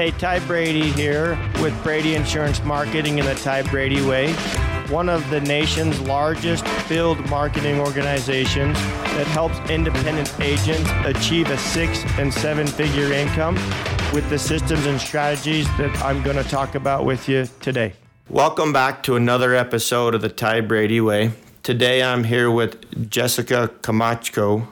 Hey, Ty Brady here with Brady Insurance Marketing in the Ty Brady Way, one of the nation's largest field marketing organizations that helps independent agents achieve a six and seven figure income with the systems and strategies that I'm going to talk about with you today. Welcome back to another episode of the Ty Brady Way. Today I'm here with Jessica Camacho.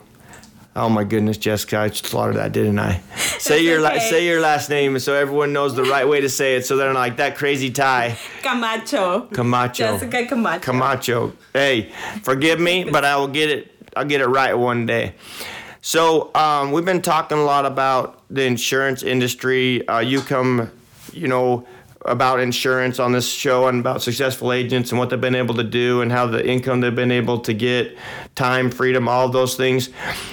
Oh my goodness, Jessica, I slaughtered that, didn't I? Say your la- say your last name so everyone knows the right way to say it. So they're not like that crazy Ty Camacho. Camacho. Jessica Camacho. Camacho. Hey, forgive me, but I will get it. I'll get it right one day. So um, we've been talking a lot about the insurance industry. Uh, you come, you know, about insurance on this show and about successful agents and what they've been able to do and how the income they've been able to get, time, freedom, all those things.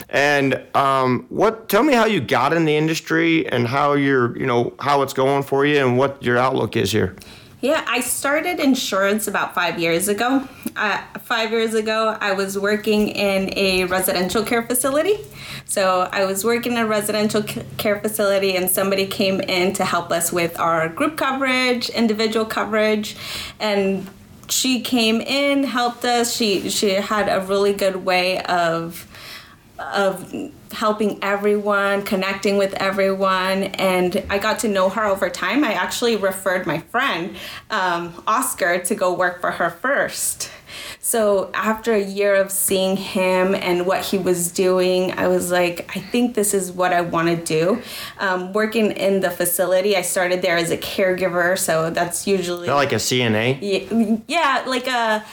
And um, what? Tell me how you got in the industry and how you're, you know, how it's going for you and what your outlook is here. Yeah, I started insurance about five years ago. Uh, five years ago, I was working in a residential care facility. So I was working in a residential care facility, and somebody came in to help us with our group coverage, individual coverage, and she came in, helped us. She she had a really good way of of helping everyone, connecting with everyone, and I got to know her over time. I actually referred my friend, um, Oscar, to go work for her first. So after a year of seeing him and what he was doing, I was like, I think this is what I want to do. Um, working in the facility, I started there as a caregiver, so that's usually Not like a CNA. yeah, yeah, like a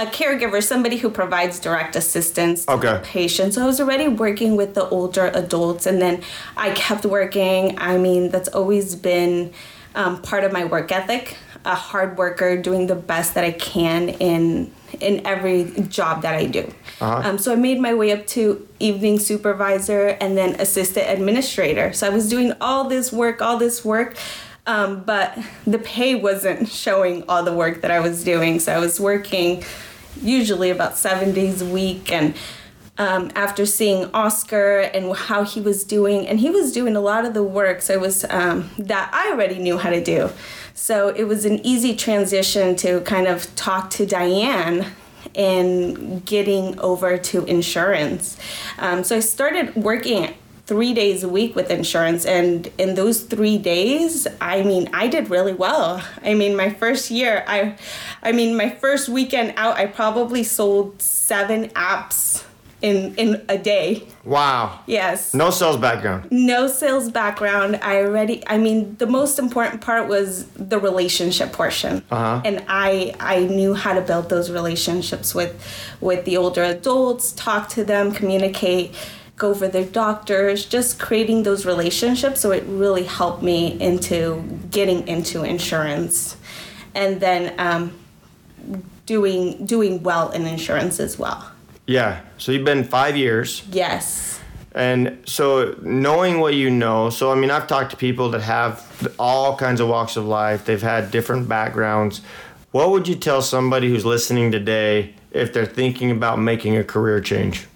a caregiver, somebody who provides direct assistance to Okay. the patient. So I was already working with the older adults, and then I kept working. I mean, that's always been um, part of my work ethic. A hard worker, doing the best that I can in in every job that I do. Uh Um, so I made my way up to evening supervisor and then assistant administrator. So I was doing all this work, all this work. Um, but the pay wasn't showing all the work that I was doing. So I was working usually about seven days a week. And um, after seeing Oscar and how he was doing, and he was doing a lot of the work, so it was um, that I already knew how to do. So it was an easy transition to kind of talk to Diane and getting over to insurance. Um, so I started working three days a week with insurance and in those three days i mean i did really well i mean my first year i i mean my first weekend out i probably sold seven apps in in a day Wow. yes No sales background. no sales background i already i mean the most important part was the relationship portion Uh-huh. and i i knew how to build those relationships with with the older adults talk to them communicate over their doctors just creating those relationships so it really helped me into getting into insurance and then um, doing doing well in insurance as well Yeah. So you've been five years. yes And so knowing what you know, so I mean, I've talked to people that have all kinds of walks of life, they've had different backgrounds. What would you tell somebody who's listening today if they're thinking about making a career change?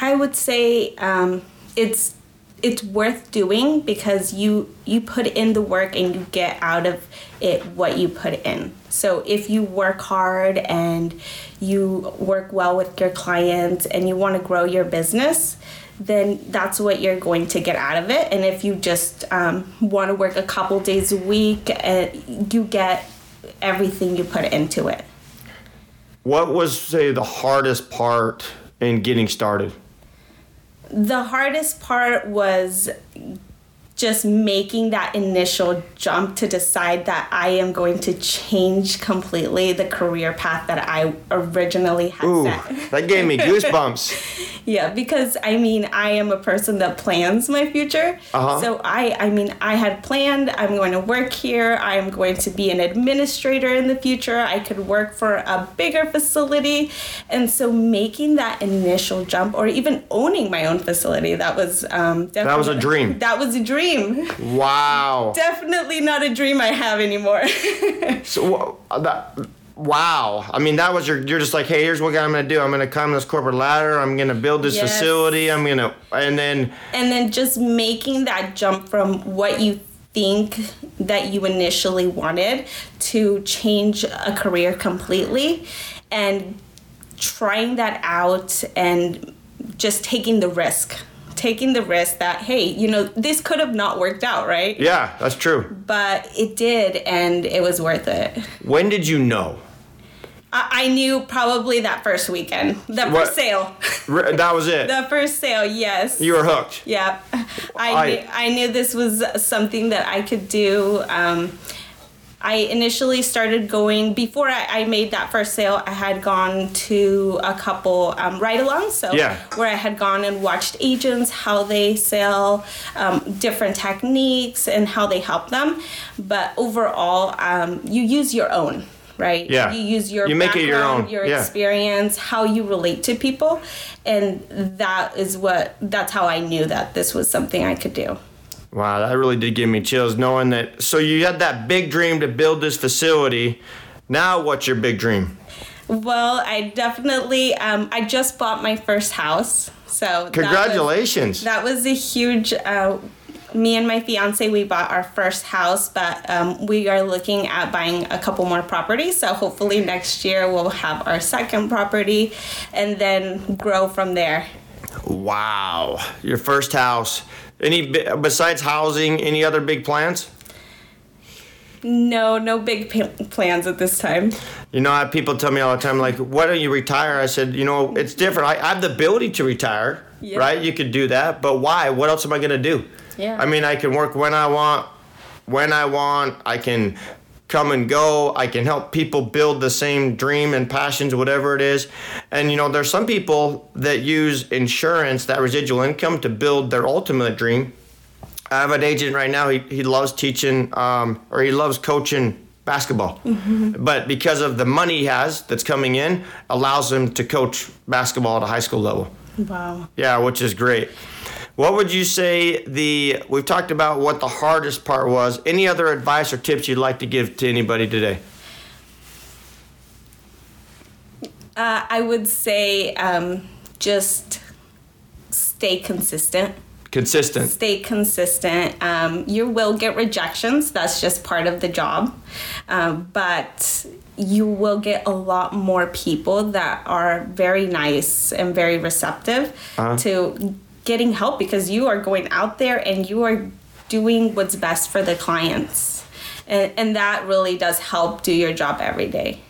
I would say um, it's it's worth doing because you you put in the work and you get out of it what you put in. So if you work hard and you work well with your clients and you want to grow your business, then that's what you're going to get out of it. And if you just um, want to work a couple days a week, uh, you get everything you put into it. What was, say, the hardest part in getting started? The hardest part was just making that initial jump to decide that I am going to change completely the career path that I originally had Ooh, set. that gave me goosebumps. Yeah, because I mean, I am a person that plans my future. Uh-huh. So I, I mean, I had planned I'm going to work here. I am going to be an administrator in the future. I could work for a bigger facility, and so making that initial jump, or even owning my own facility, that was um, That was a dream. That was a dream. Wow. Definitely not a dream I have anymore. So wha- that, wow. I mean, that was your. You're just like, hey, here's what I'm gonna do. I'm gonna climb this corporate ladder. I'm gonna build this Yes. facility. I'm gonna, and then and then just making that jump from what you think that you initially wanted to change a career completely and trying that out and just taking the risk taking the risk that hey you know this could have not worked out right Yeah, that's true. but it did and it was worth it When did you know? i, I knew probably that first weekend the What? first sale R- That was it. the first sale yes You were hooked. Yeah, I I- knew, I knew this was something that I could do. Um, I initially started going before I, I made that first sale. I had gone to a couple um, ride-alongs, so Yeah. where I had gone and watched agents how they sell, um, different techniques, and how they help them. But overall, um, you use your own. Right. Yeah. You use your You make it your background, own. your Yeah. experience, how you relate to people, and that is what that's how I knew that this was something I could do. Wow, that really did give me chills knowing that. So you had that big dream to build this facility. Now, what's your big dream? Well, I definitely um, I just bought my first house, so that was- Congratulations. That was, a huge. Uh, me and my fiance we bought our first house, but um, we are looking at buying a couple more properties. So hopefully next year we'll have our second property, and then grow from there. wow, your first house. Any besides housing? Any other big plans? No, no big plans at this time. You know, I have people tell me all the time, like, why don't you retire? I said, you know, it's different. I, I have the ability to retire, Yeah. right? You could do that, but why? What else am I going to do? Yeah. I mean, I can work when I want, when I want. I can come and go. I can help people build the same dream and passions, whatever it is. And, you know, there's some people that use insurance, that residual income, to build their ultimate dream. I have an agent right now. He, he loves teaching um, or he loves coaching basketball, but because of the money he has that's coming in, allows him to coach basketball at a high school level. Wow. Yeah, which is great. What would you say the we've talked about what the hardest part was? Any other advice or tips you'd like to give to anybody today? Uh, I would say um, just stay consistent. Consistent. Stay consistent. Um, you will get rejections. That's just part of the job. Um, but you will get a lot more people that are very nice and very receptive to getting help because you are going out there and you are doing what's best for the clients. And, and that really does help do your job every day.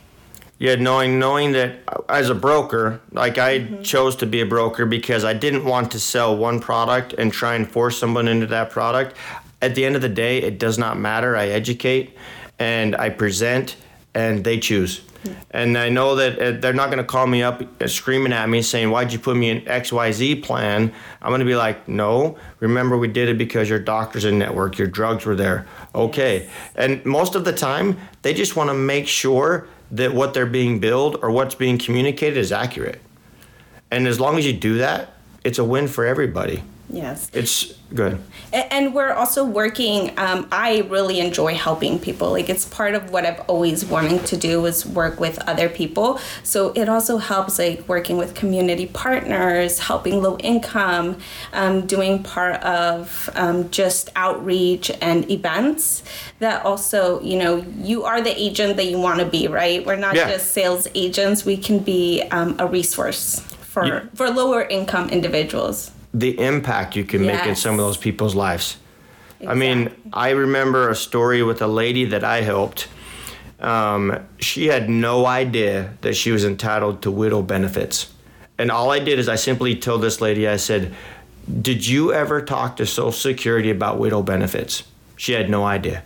Yeah, knowing knowing that as a broker, like I mm-hmm. chose to be a broker because I didn't want to sell one product and try and force someone into that product. At the end of the day, it does not matter. I educate and I present and they choose. And I know that uh, they're not going to call me up uh, screaming at me saying, Why'd you put me in XYZ plan? I'm going to be like, No, remember we did it because your doctor's in network, your drugs were there. Okay. And most of the time, they just want to make sure that what they're being billed or what's being communicated is accurate. And as long as you do that, it's a win for everybody. Yes. It's good. And we're also working. Um, I really enjoy helping people. Like it's part of what I've always wanted to do is work with other people. So it also helps like working with community partners, helping low income, um, doing part of um, just outreach and events. That also, you know, you are the agent that you want to be, right? We're not Yeah. just sales agents. We can be um, a resource for Yeah. for lower income individuals. The impact you can make in some of those people's lives. I mean, I remember a story with a lady that I helped. Um, she had no idea that she was entitled to widow benefits. And all I did is I simply told this lady, I said, Did you ever talk to Social Security about widow benefits? She had no idea.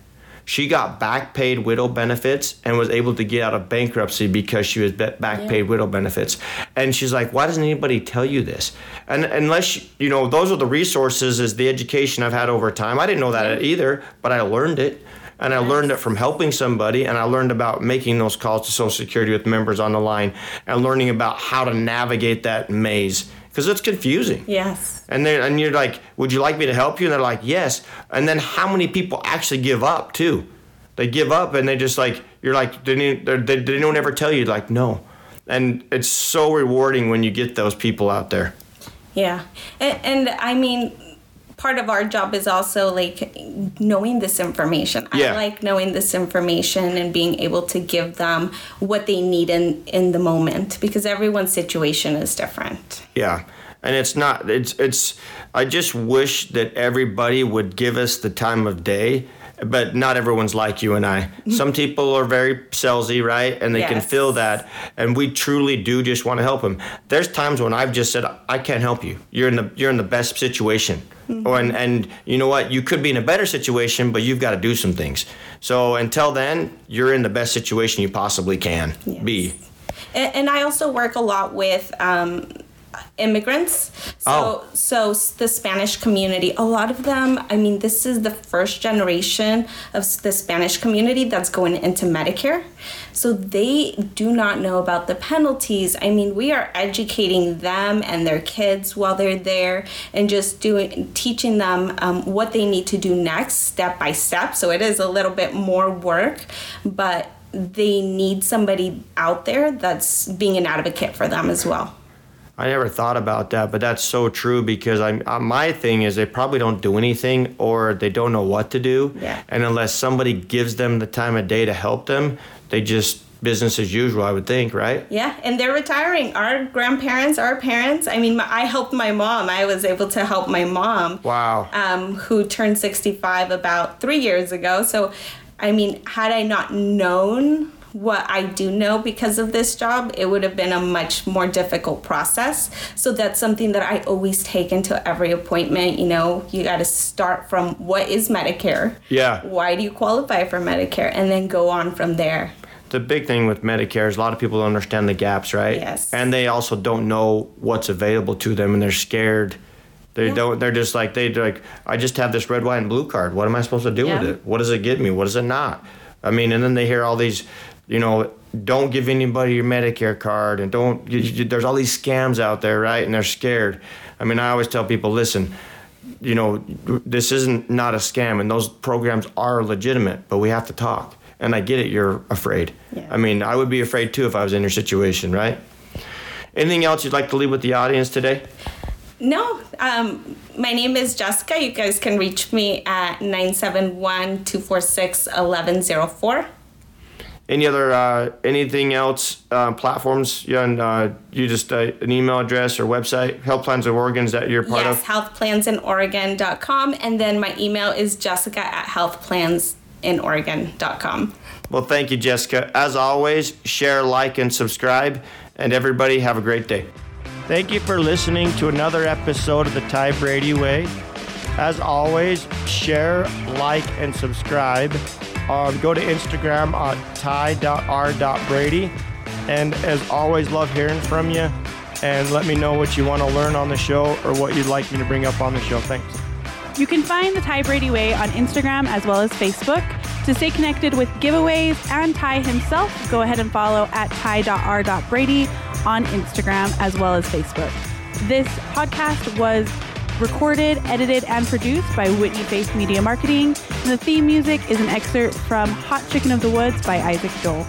She got back paid widow benefits and was able to get out of bankruptcy because she was back paid widow benefits. And she's like, why doesn't anybody tell you this? And unless, you know, those are the resources, is the education I've had over time. I didn't know that either, but I learned it. And I learned it from helping somebody, and I learned about making those calls to Social Security with members on the line and learning about how to navigate that maze because it's confusing. Yes. And they and you're like, would you like me to help you? And they're like, yes. And then how many people actually give up too? They give up and they just like you're like they didn't they, they don't ever tell you like no, and it's so rewarding when you get those people out there. Yeah, and, and I mean, part of our job is also like knowing this information. Yeah. I like knowing this information and being able to give them what they need in in the moment because everyone's situation is different. Yeah. And it's not it's it's I just wish that everybody would give us the time of day, but not everyone's like you and I. Some people are very salesy, right? And they can feel that and we truly do just want to help them. There's times when I've just said I can't help you. You're in the you're in the best situation. Or and, and you know what? You could be in a better situation, but you've got to do some things. So until then, you're in the best situation you possibly can Yes. be. And, and I also work a lot with um, immigrants. So, Oh. so the Spanish community, a lot of them, I mean, this is the first generation of the Spanish community that's going into Medicare. So they do not know about the penalties. I mean, we are educating them and their kids while they're there and just doing, teaching them um, what they need to do next, step by step. So it is a little bit more work, but they need somebody out there that's being an advocate for them as well. I never thought about that, but that's so true because I'm uh, my thing is they probably don't do anything or they don't know what to do. Yeah. And unless somebody gives them the time of day to help them, they just business as usual. I would think, right? Yeah, and they're retiring. Our grandparents, our parents. I mean, my, I helped my mom. I was able to help my mom. Wow. Um, who turned 65 about three years ago. So, I mean, had I not known what I do know because of this job, it would have been a much more difficult process. So that's something that I always take into every appointment. You know, you got to start from what is Medicare? Yeah. Why do you qualify for Medicare? And then go on from there. The big thing with Medicare is a lot of people don't understand the gaps, right? Yes. And they also don't know what's available to them, and they're scared. They Yeah. don't. They're just like they like. I just have this red, white, and blue card. What am I supposed to do Yeah. with it? What does it get me? What does it not? I mean, and then they hear all these, you know, don't give anybody your Medicare card, and don't. You, you, there's all these scams out there, right? And they're scared. I mean, I always tell people, listen, you know, this isn't not a scam, and those programs are legitimate, but we have to talk. And I get it, you're afraid. Yeah. I mean, I would be afraid too if I was in your situation, right? Anything else you'd like to leave with the audience today? No, um, my name is Jessica. You guys can reach me at 971 246 1104. Any other uh, anything else uh, platforms? You and uh, you just uh, an email address or website? Health Plans of Oregon is that you're part Yes, of? healthplansinOregon.com. And then my email is jessica at healthplansinOregon.com. Well, thank you, Jessica. As always, share, like, and subscribe. And everybody, have a great day. Thank you for listening to another episode of the Ty Brady Way. As always, share, like, and subscribe. Um, go to Instagram at ty.r.brady. And as always, love hearing from you. And let me know what you want to learn on the show or what you'd like me to bring up on the show. Thanks. You can find the Ty Brady Way on Instagram as well as Facebook. To stay connected with giveaways and Ty himself, go ahead and follow at ty.r.brady on Instagram as well as Facebook. This podcast was recorded, edited, and produced by Whitney Faith Media Marketing. And the theme music is an excerpt from Hot Chicken of the Woods by Isaac Joel.